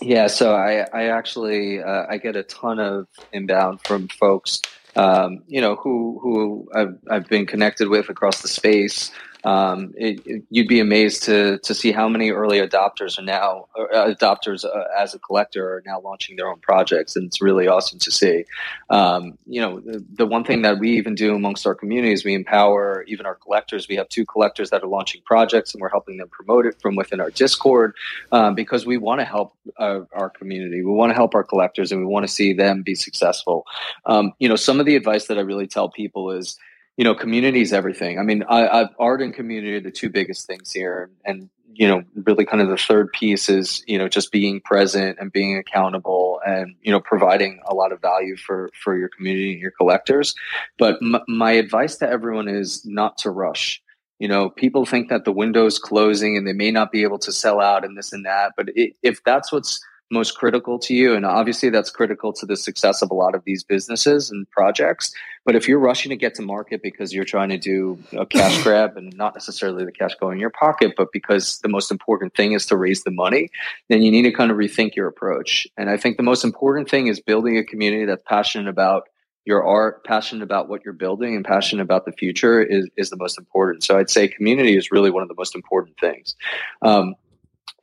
Yeah so i i actually uh, i get a ton of inbound from folks um, you know who who I've, I've been connected with across the space um, it, it, you'd be amazed to to see how many early adopters are now uh, adopters uh, as a collector are now launching their own projects, and it's really awesome to see. Um, you know, the, the, one thing that we even do amongst our communities, we empower even our collectors. We have two collectors that are launching projects, and we're helping them promote it from within our Discord um, because we want to help uh, our community. We want to help our collectors, and we want to see them be successful. Um, you know, some of the advice that I really tell people is you know, community is everything. I mean, I, I've, art and community are the two biggest things here, and you know, really kind of the third piece is you know just being present and being accountable, and you know, providing a lot of value for for your community and your collectors. But m- my advice to everyone is not to rush. You know, people think that the window's closing and they may not be able to sell out and this and that. But it, if that's what's most critical to you. And obviously, that's critical to the success of a lot of these businesses and projects. But if you're rushing to get to market because you're trying to do a cash grab and not necessarily the cash going in your pocket, but because the most important thing is to raise the money, then you need to kind of rethink your approach. And I think the most important thing is building a community that's passionate about your art, passionate about what you're building, and passionate about the future is, is the most important. So I'd say community is really one of the most important things. Um,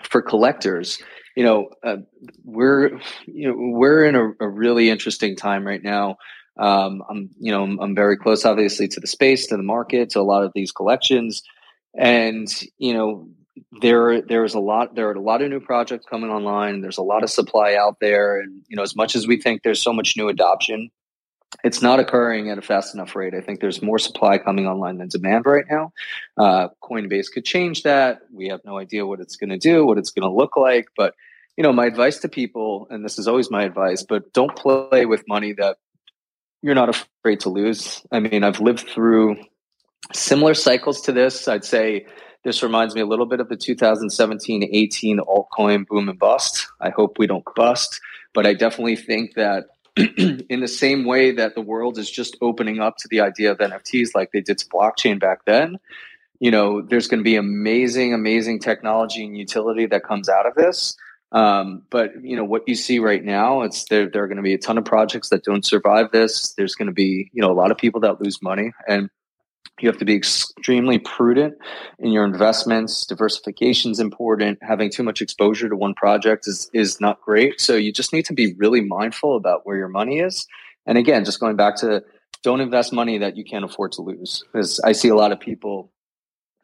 for collectors, you know, uh, we're you know we're in a, a, really interesting time right now. Um, I'm you know I'm, I'm, very close, obviously, to the space, to the market, to a lot of these collections, and you know there there's a lot there are a lot of new projects coming online. There's a lot of supply out there, and you know as much as we think there's so much new adoption, it's not occurring at a fast enough rate. I think there's more supply coming online than demand right now. Uh, Coinbase could change that. We have no idea what it's going to do, what it's going to look like, but you know, my advice to people, and this is always my advice, but don't play with money that you're not afraid to lose. I mean, I've lived through similar cycles to this. I'd say this reminds me a little bit of the 2017 18 altcoin boom and bust. I hope we don't bust, but I definitely think that in the same way that the world is just opening up to the idea of NFTs like they did to blockchain back then, you know, there's going to be amazing, amazing technology and utility that comes out of this. Um, but you know what you see right now, it's there. There are going to be a ton of projects that don't survive this. There's going to be you know a lot of people that lose money, and you have to be extremely prudent in your investments. Diversification is important. Having too much exposure to one project is is not great. So you just need to be really mindful about where your money is. And again, just going back to don't invest money that you can't afford to lose, because I see a lot of people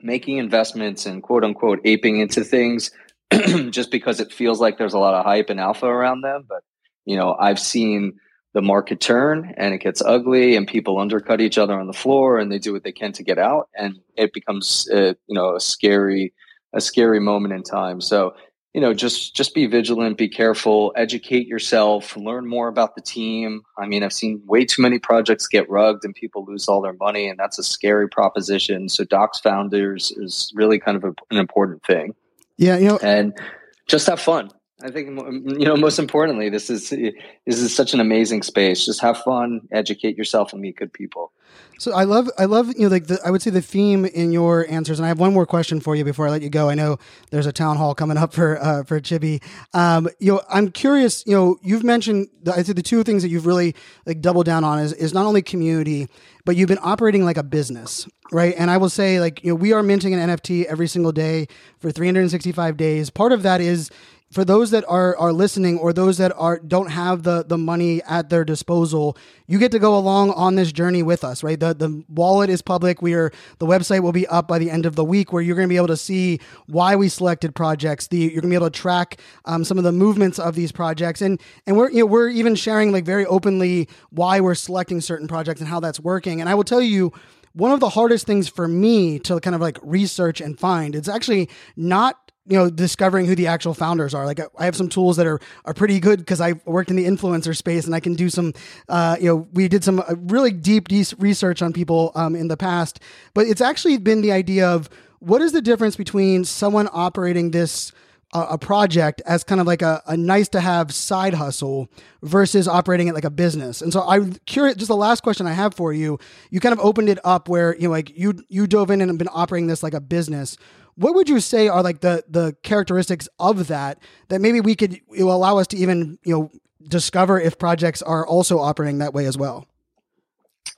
making investments and quote unquote aping into things just because it feels like there's a lot of hype and alpha around them. But, you know, I've seen the market turn and it gets ugly and people undercut each other on the floor and they do what they can to get out. And it becomes, uh, you know, a scary, a scary moment in time. So, you know, just, just be vigilant, be careful, educate yourself, learn more about the team. I mean, I've seen way too many projects get rugged and people lose all their money and that's a scary proposition. So docs founders is really kind of a, an important thing. Yeah, you know, and just have fun. I think you know. Most importantly, this is this is such an amazing space. Just have fun, educate yourself, and meet good people. So I love, I love, you know, like the, I would say the theme in your answers, and I have one more question for you before I let you go. I know there's a town hall coming up for uh, for Chibi. Um, you know, I'm curious. You know, you've mentioned the, I think the two things that you've really like doubled down on is is not only community, but you've been operating like a business, right? And I will say, like, you know, we are minting an NFT every single day for 365 days. Part of that is for those that are are listening or those that are don't have the the money at their disposal you get to go along on this journey with us right? The the wallet is public. We are the website will be up by the end of the week where you're going to be able to see why we selected projects the you're going to be able to track um, some of the movements of these projects. And and we're you know we're even sharing like very openly why we're selecting certain projects and how that's working. And i will tell you one of the hardest things for me to kind of like research and find it's actually not you know discovering who the actual founders are. Like i have some tools that are are pretty good because i worked in the influencer space and i can do some uh, you know we did some uh, really deep research on people um, in the past. But it's actually been the idea of what is the difference between someone operating this uh, a project as kind of like a, a nice to have side hustle versus operating it like a business? And so i'm curious just the last question i have for you you kind of opened it up where you know like you you dove in and have been operating this like a business what would you say are like the the characteristics of that that maybe we could it will allow us to even you know discover if projects are also operating that way as well?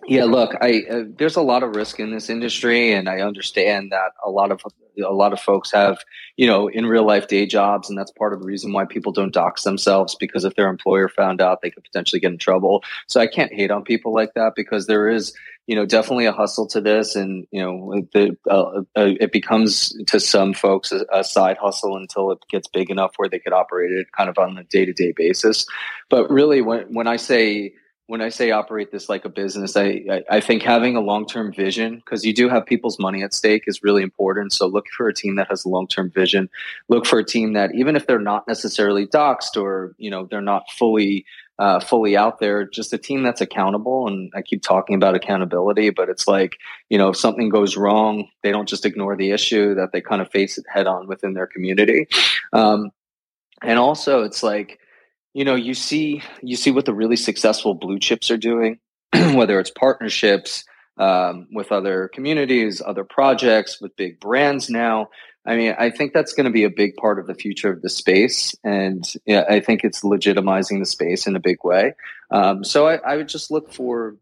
Yeah, look, I uh, there's a lot of risk in this industry, and I understand that a lot of a lot of folks have you know in real life day jobs, and that's part of the reason why people don't dox themselves because if their employer found out, they could potentially get in trouble. So I can't hate on people like that because there is you know definitely a hustle to this, and you know the, uh, uh, it becomes to some folks a, a side hustle until it gets big enough where they could operate it kind of on a day to day basis. But really, when when I say when I say operate this like a business, I, I, I think having a long term vision, because you do have people's money at stake, is really important. So look for a team that has a long term vision. Look for a team that, even if they're not necessarily doxed or you know they're not fully uh, fully out there, just a team that's accountable. And I keep talking about accountability, but it's like you know if something goes wrong, they don't just ignore the issue; that they kind of face it head on within their community. Um, and also, it's like you know you see you see what the really successful blue chips are doing whether it's partnerships um, with other communities other projects with big brands now. I mean i think that's going to be a big part of the future of the space and yeah, i think it's legitimizing the space in a big way. Um, so I, I would just look for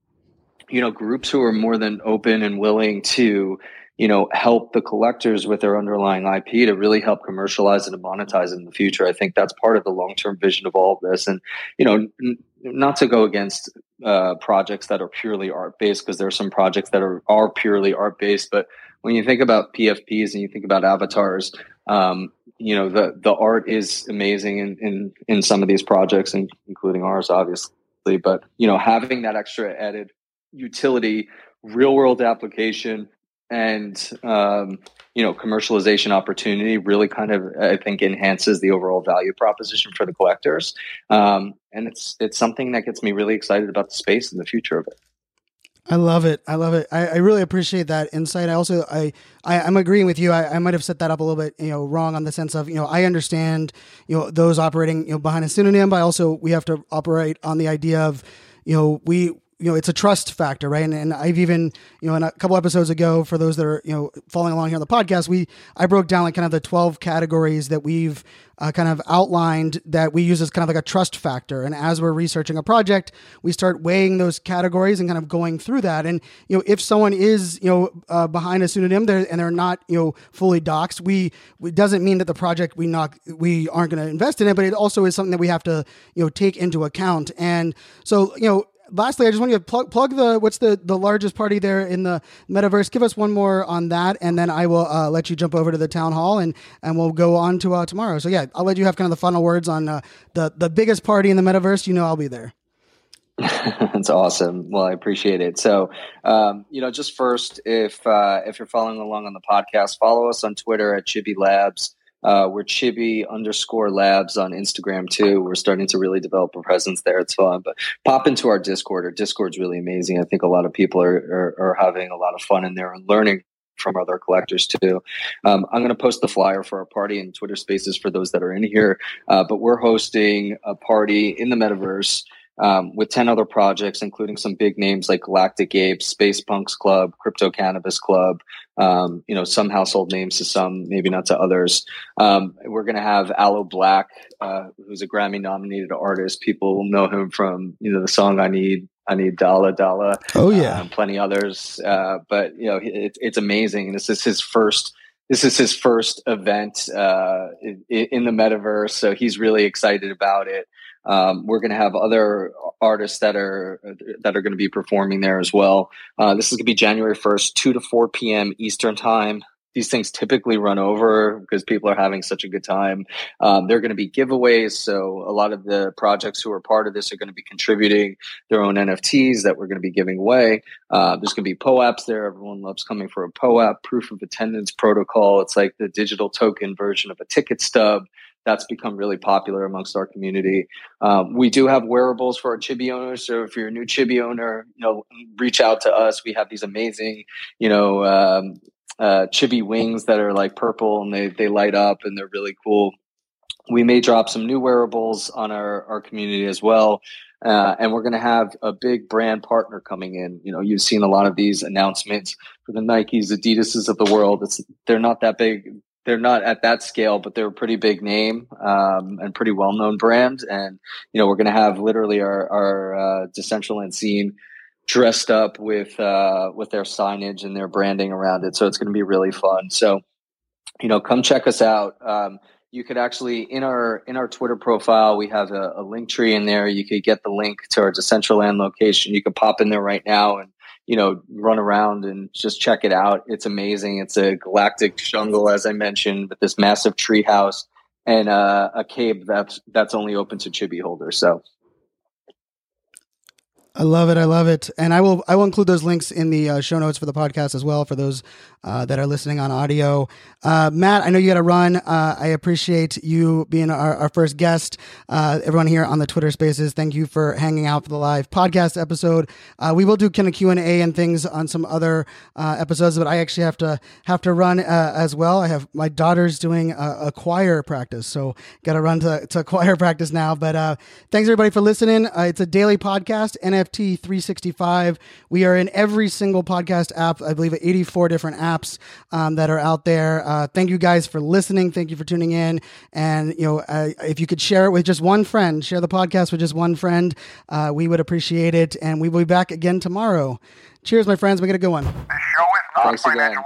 you know groups who are more than open and willing to you know, help the collectors with their underlying IP to really help commercialize and monetize in the future. I think that's part of the long term vision of all of this. And, you know, n- not to go against uh, projects that are purely art based, because there are some projects that are, are purely art based. But when you think about PFPs and you think about avatars, um, you know, the, the art is amazing in, in, in some of these projects, including ours, obviously. But, you know, having that extra added utility, real world application, and um, you know commercialization opportunity really kind of I think enhances the overall value proposition for the collectors, um, and it's it's something that gets me really excited about the space and the future of it. I love it. I love it. I, I really appreciate that insight. I also I, I am agreeing with you. I, I might have set that up a little bit you know wrong on the sense of you know I understand you know those operating you know behind a synonym, but also we have to operate on the idea of you know we you know, it's a trust factor, right? And, and, I've even, you know, in a couple episodes ago, for those that are, you know, following along here on the podcast, we, I broke down like kind of the 12 categories that we've uh, kind of outlined that we use as kind of like a trust factor. And as we're researching a project, we start weighing those categories and kind of going through that. And, you know, if someone is, you know, uh, behind a pseudonym and they're not, you know, fully doxed, we, it doesn't mean that the project we not, we aren't going to invest in it, but it also is something that we have to, you know, take into account. And so, you know, lastly, I just want you to plug, plug the what's the the largest party there in the metaverse. Give us one more on that, and then I will uh, let you jump over to the town hall, and and we'll go on to uh, tomorrow. So yeah, I'll let you have kind of the final words on uh, the the biggest party in the metaverse. You know, I'll be there. That's awesome. Well, I appreciate it. So, um, you know, just first, if uh, if you're following along on the podcast, follow us on Twitter at Chibi Labs. Uh, we're Chibi underscore labs on Instagram too. We're starting to really develop a presence there. It's fun, but pop into our Discord. Our Discord's really amazing. I think a lot of people are, are, are having a lot of fun in there and learning from other collectors too. Um, I'm going to post the flyer for our party in Twitter Spaces for those that are in here. Uh, but we're hosting a party in the metaverse um, with 10 other projects, including some big names like Galactic Apes, Space Punks Club, Crypto Cannabis Club, um, you know, some household names to some, maybe not to others. Um, we're going to have Aloe Blacc, uh, who's a Grammy nominated artist. People will know him from, you know, the song I Need. I need Dala Dala. Oh yeah, um, plenty others. Uh, but you know, it, it's amazing. This is his first this is his first event uh, in, in, the metaverse, so he's really excited about it. Um, we're going to have other artists that are that are going to be performing there as well. Uh, this is going to be January first, two to four p.m. Eastern time. These things typically run over because people are having such a good time. Um, they're going to be giveaways, so a lot of the projects who are part of this are going to be contributing their own NFTs that we're going to be giving away. Uh, there's going to be POAPs there. Everyone loves coming for a POAP, proof of attendance protocol. It's like the digital token version of a ticket stub that's become really popular amongst our community. Um, we do have wearables for our Chibi owners. So if you're a new Chibi owner, you know, reach out to us. We have these amazing, you know, um, uh, Chibi wings that are like purple and they they light up and they're really cool. We may drop some new wearables on our our community as well. Uh, and we're going to have a big brand partner coming in. You know, you've seen a lot of these announcements for the Nikes, Adidas's of the world. It's they're not that big they're not at that scale, but they're a pretty big name um, and pretty well known brand. And you know, we're going to have literally our our uh, Decentraland scene dressed up with uh, with their signage and their branding around it. So it's going to be really fun. So you know, come check us out. Um, you could actually in our in our Twitter profile we have a, a Linktree in there. You could get the link to our Decentraland location. You could pop in there right now and you know, run around and just check it out. It's amazing. It's a galactic jungle, as I mentioned, with this massive tree house and uh, a cave that's that's only open to chibi holders. So I love it. I love it. And I will I will include those links in the uh, show notes for the podcast as well for those uh, that are listening on audio. Uh, Mat, I know you got to run. Uh, I appreciate you being our, our first guest. Uh, everyone here on the Twitter Spaces, thank you for hanging out for the live podcast episode. Uh, we will do kind of Q and A and things on some other episodes, but I actually have to have to run as well. I have my daughter's doing a, a choir practice, so got to run to, to choir practice now. But thanks everybody for listening. it's a daily podcast. And NFT 365. We are in every single podcast app, I believe 84 different apps um, that are out there. Uh, thank you guys for listening. Thank you for tuning in. And, you know, uh, if you could share it with just one friend, share the podcast with just one friend, uh, we would appreciate it. And we will be back again tomorrow. Cheers, my friends. We got a good one. This show is not Thanks financial again.